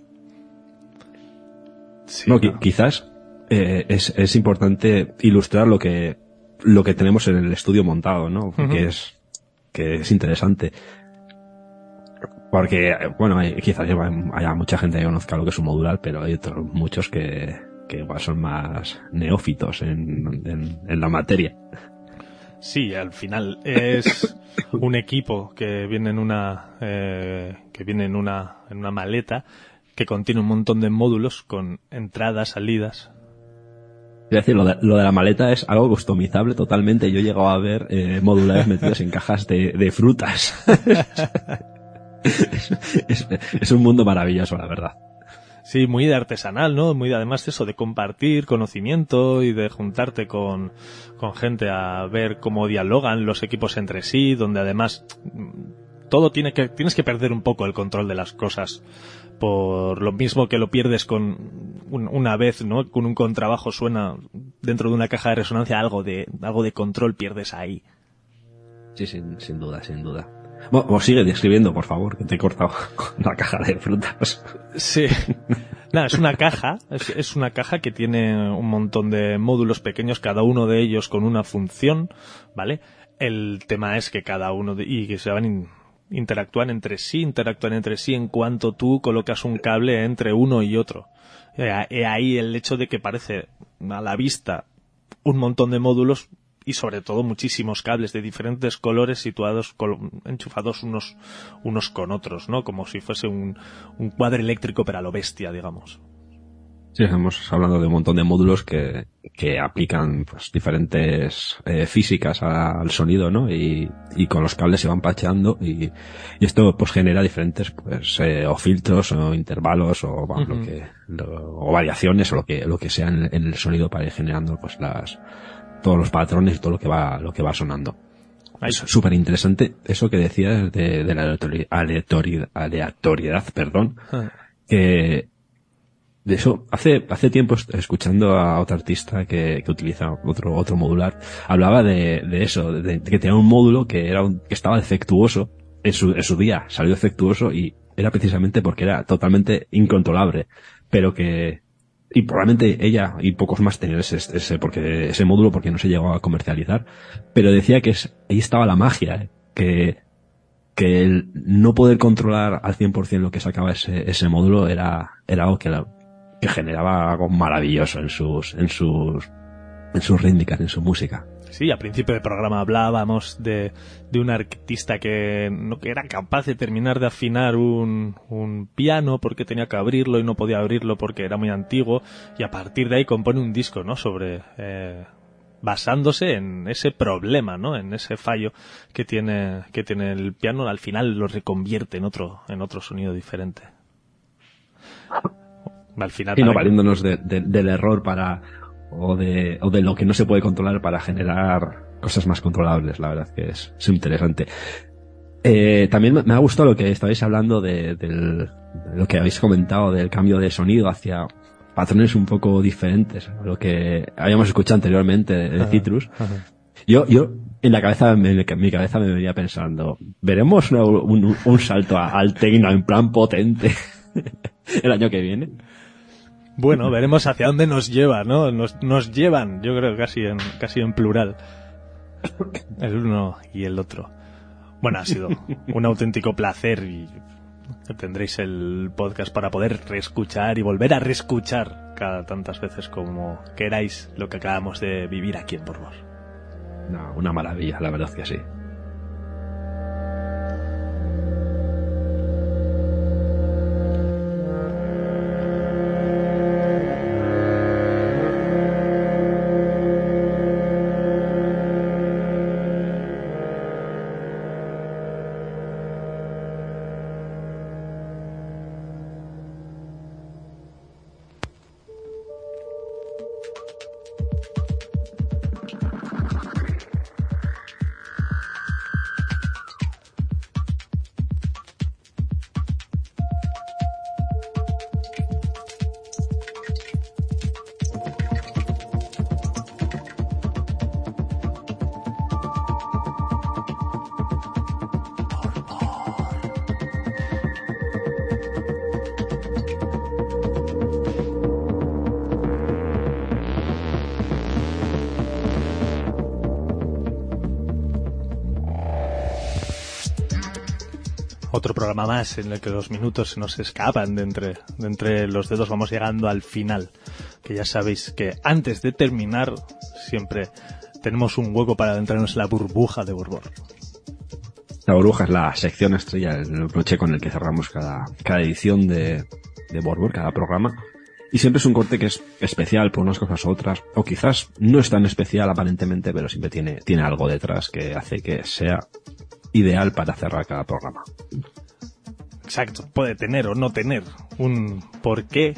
Speaker 1: Sí,
Speaker 2: no, no. quizás eh, es, es importante ilustrar lo que, lo que tenemos en el estudio montado, ¿no? Que uh -huh. es, que es interesante. Porque, bueno, hay, quizás haya mucha gente que conozca lo que es un modular, pero hay otros muchos que, que igual son más neófitos en, en, en la materia.
Speaker 1: Sí, al final es (coughs) un equipo que viene en una eh, que viene en una en una maleta que contiene un montón de módulos con entradas, salidas,
Speaker 2: es decir, lo de, lo de, la maleta es algo customizable totalmente. Yo he llegado a ver eh, modulares metidos en cajas de, de frutas. (laughs) es, es, un mundo maravilloso, la verdad.
Speaker 1: Sí, muy de artesanal, ¿no? Muy de, además eso de compartir conocimiento y de juntarte con, con gente a ver cómo dialogan los equipos entre sí, donde además todo tiene que, tienes que perder un poco el control de las cosas por lo mismo que lo pierdes con un, una vez, ¿no? Con un contrabajo suena dentro de una caja de resonancia algo de algo de control pierdes ahí.
Speaker 2: Sí, sin, sin duda, sin duda. Bueno, o sigue describiendo, por favor, que te he cortado (laughs) con la caja de frutas.
Speaker 1: Sí. Nada, es una caja, es, es, una caja que tiene un montón de módulos pequeños, cada uno de ellos con una función, ¿vale? El tema es que cada uno de, y que se van in, interactúan entre sí, interactúan entre sí en cuanto tú colocas un cable entre uno y otro. He ahí el hecho de que parece a la vista un montón de módulos y sobre todo muchísimos cables de diferentes colores situados, enchufados unos, unos con otros, ¿no? Como si fuese un, un cuadro eléctrico pero a lo bestia, digamos.
Speaker 2: Sí, estamos hablando de un montón de módulos que, que aplican pues, diferentes eh, físicas a, al sonido, ¿no? Y, y, con los cables se van pacheando y, y esto pues genera diferentes pues eh, o filtros o intervalos o bueno, uh -huh. lo que lo, o variaciones o lo que lo que sea en, en, el sonido para ir generando pues las todos los patrones y todo lo que va lo que va sonando. Es súper interesante eso que decías de, de la aleatoriedad, aleatoriedad perdón, uh -huh. que de eso, hace, hace tiempo escuchando a otro artista que, que utiliza otro, otro modular, hablaba de, de eso, de, de, que tenía un módulo que era un, que estaba defectuoso en su, en su día, salió defectuoso y era precisamente porque era totalmente incontrolable, pero que, y probablemente ella y pocos más tenían ese, ese, porque, ese módulo porque no se llegó a comercializar, pero decía que es, ahí estaba la magia, ¿eh? que, que el no poder controlar al 100% lo que sacaba ese, ese módulo era, era algo que la, que generaba algo maravilloso en sus, en sus, en sus rítmicas, en su música.
Speaker 1: Sí, al principio del programa hablábamos de, de un artista que no que era capaz de terminar de afinar un, un piano porque tenía que abrirlo y no podía abrirlo porque era muy antiguo y a partir de ahí compone un disco, ¿no? Sobre eh, basándose en ese problema, ¿no? En ese fallo que tiene que tiene el piano, al final lo reconvierte en otro en otro sonido diferente al final.
Speaker 2: Y no valiéndonos de, de, del error para, o de, o de lo que no se puede controlar para generar cosas más controlables, la verdad que es, es interesante. Eh, también me ha gustado lo que estabais hablando de, del, de lo que habéis comentado del cambio de sonido hacia patrones un poco diferentes a lo que habíamos escuchado anteriormente de, Citrus. Ajá. Yo, yo, en la cabeza, en mi cabeza me venía pensando, veremos un, un, un salto al tecno en plan potente (laughs) el año que viene.
Speaker 1: Bueno, veremos hacia dónde nos lleva, ¿no? Nos, nos llevan, yo creo casi en, casi en plural. El uno y el otro. Bueno, ha sido un auténtico placer y tendréis el podcast para poder reescuchar y volver a reescuchar cada tantas veces como queráis lo que acabamos de vivir aquí en Borbos.
Speaker 2: No, una maravilla, la verdad que sí.
Speaker 1: En el que los minutos se nos escapan de entre, los dedos. Vamos llegando al final. Que ya sabéis que antes de terminar siempre tenemos un hueco para adentrarnos en la burbuja de Borbor.
Speaker 2: La burbuja es la sección estrella, el broche con el que cerramos cada, edición de, de cada programa. Y siempre es un corte que es especial por unas cosas u otras, o quizás no es tan especial aparentemente, pero siempre tiene algo detrás que hace que sea ideal para cerrar cada programa.
Speaker 1: Exacto, puede tener o no tener un porqué.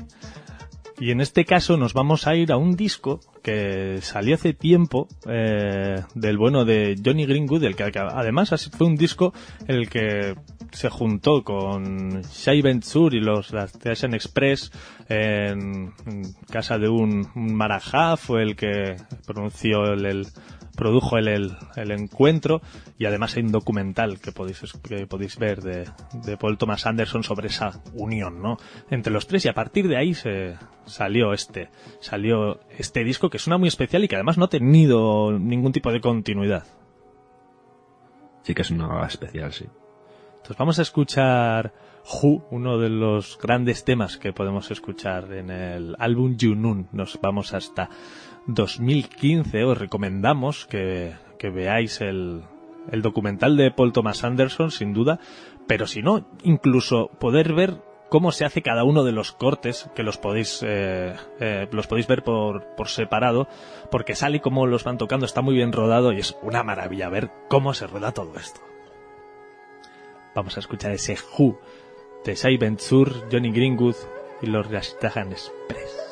Speaker 1: Y en este caso nos vamos a ir a un disco que salió hace tiempo eh, del bueno de Johnny Greenwood, el que además fue un disco el que se juntó con Shai Sur y los las Asian Express en, casa de un, un marajá, fue el que pronunció el, produjo el, el, encuentro y además hay un documental que podéis, que podéis ver de, de, Paul Thomas Anderson sobre esa unión, ¿no? Entre los tres y a partir de ahí se salió este, salió este disco que suena muy especial y que además no ha tenido ningún tipo de continuidad.
Speaker 2: Sí que es una especial, sí.
Speaker 1: Entonces vamos a escuchar Who, uno de los grandes temas que podemos escuchar en el álbum Junun. Nos vamos hasta 2015. Os recomendamos que, veáis el, el documental de Paul Thomas Anderson, sin duda, pero si no, incluso poder ver cómo se hace cada uno de los cortes, que los podéis, eh, eh, los podéis ver por, separado, porque sale como los van tocando, está muy bien rodado y es una maravilla ver cómo se rueda todo esto. Vamos a escuchar ese Who de Shai Sur, Johnny Greenwood y los Rashtahan Express.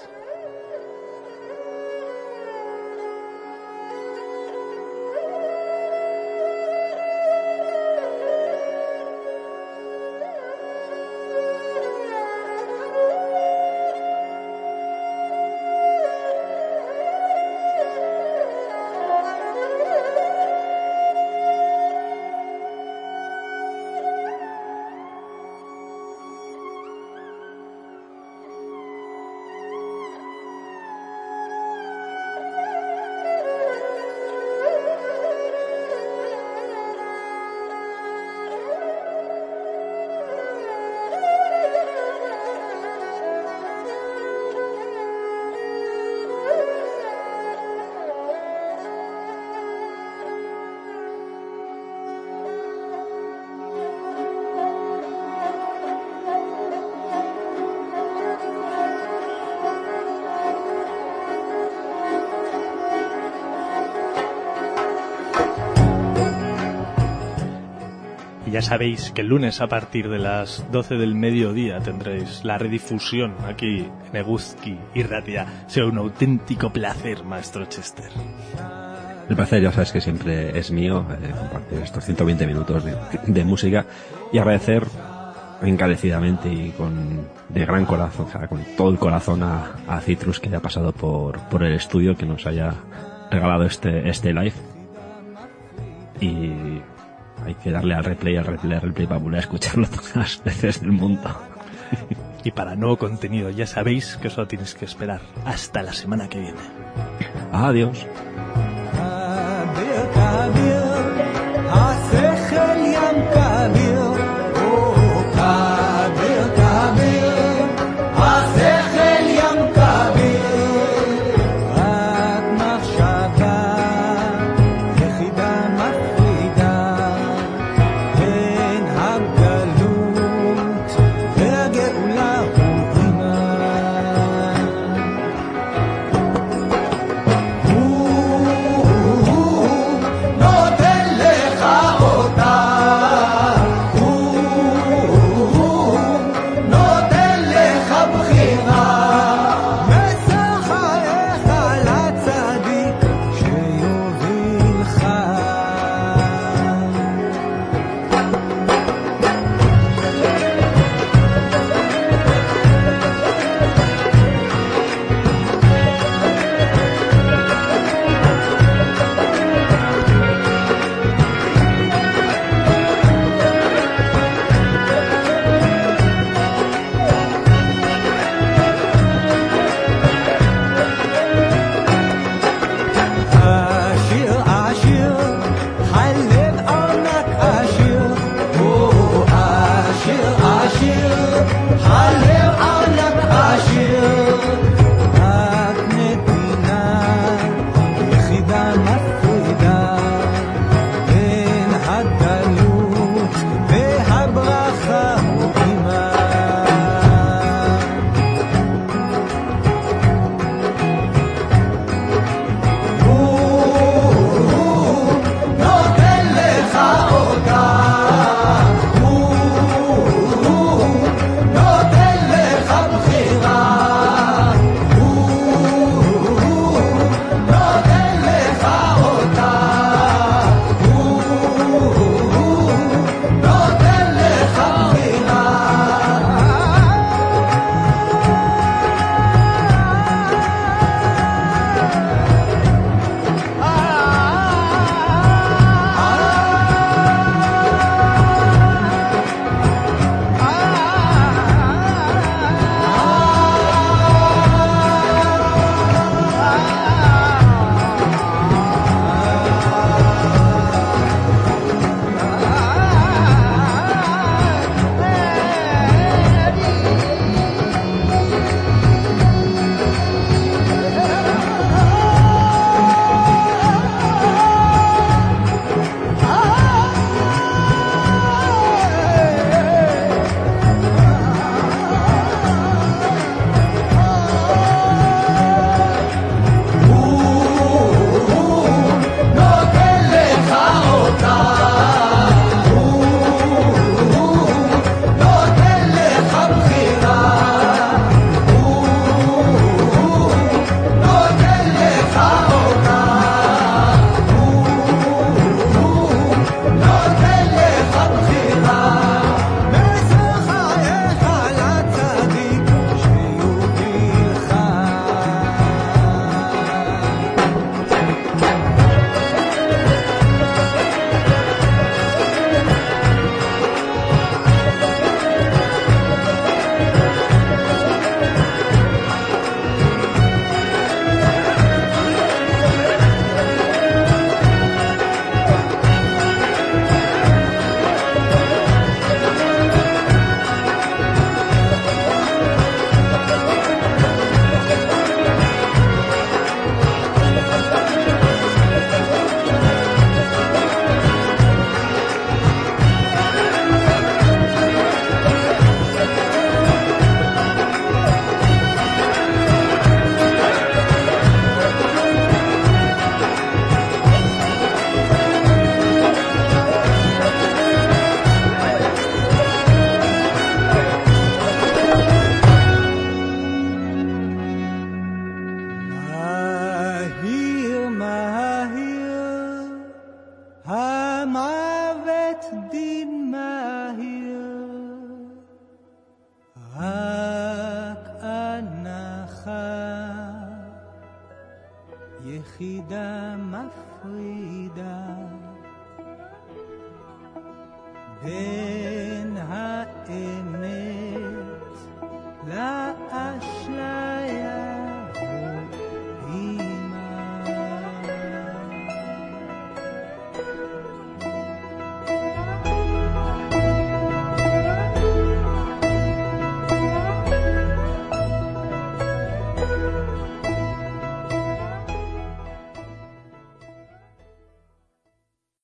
Speaker 1: Sabéis que el lunes a partir de las 12 del mediodía tendréis la redifusión aquí en Eguzki y Ratia. Sea un auténtico placer, maestro Chester.
Speaker 2: El placer ya sabes que siempre es mío eh, compartir estos 120 minutos de, música y agradecer encarecidamente y con de gran corazón, o sea, con todo el corazón a, Citrus que haya pasado por, por el estudio, que nos haya regalado este, este live. Darle al replay, al replay, al replay para volver a escucharlo (laughs) todas las veces del mundo.
Speaker 1: Y para nuevo contenido, ya sabéis que solo tienes que esperar hasta la semana que viene.
Speaker 2: Adiós.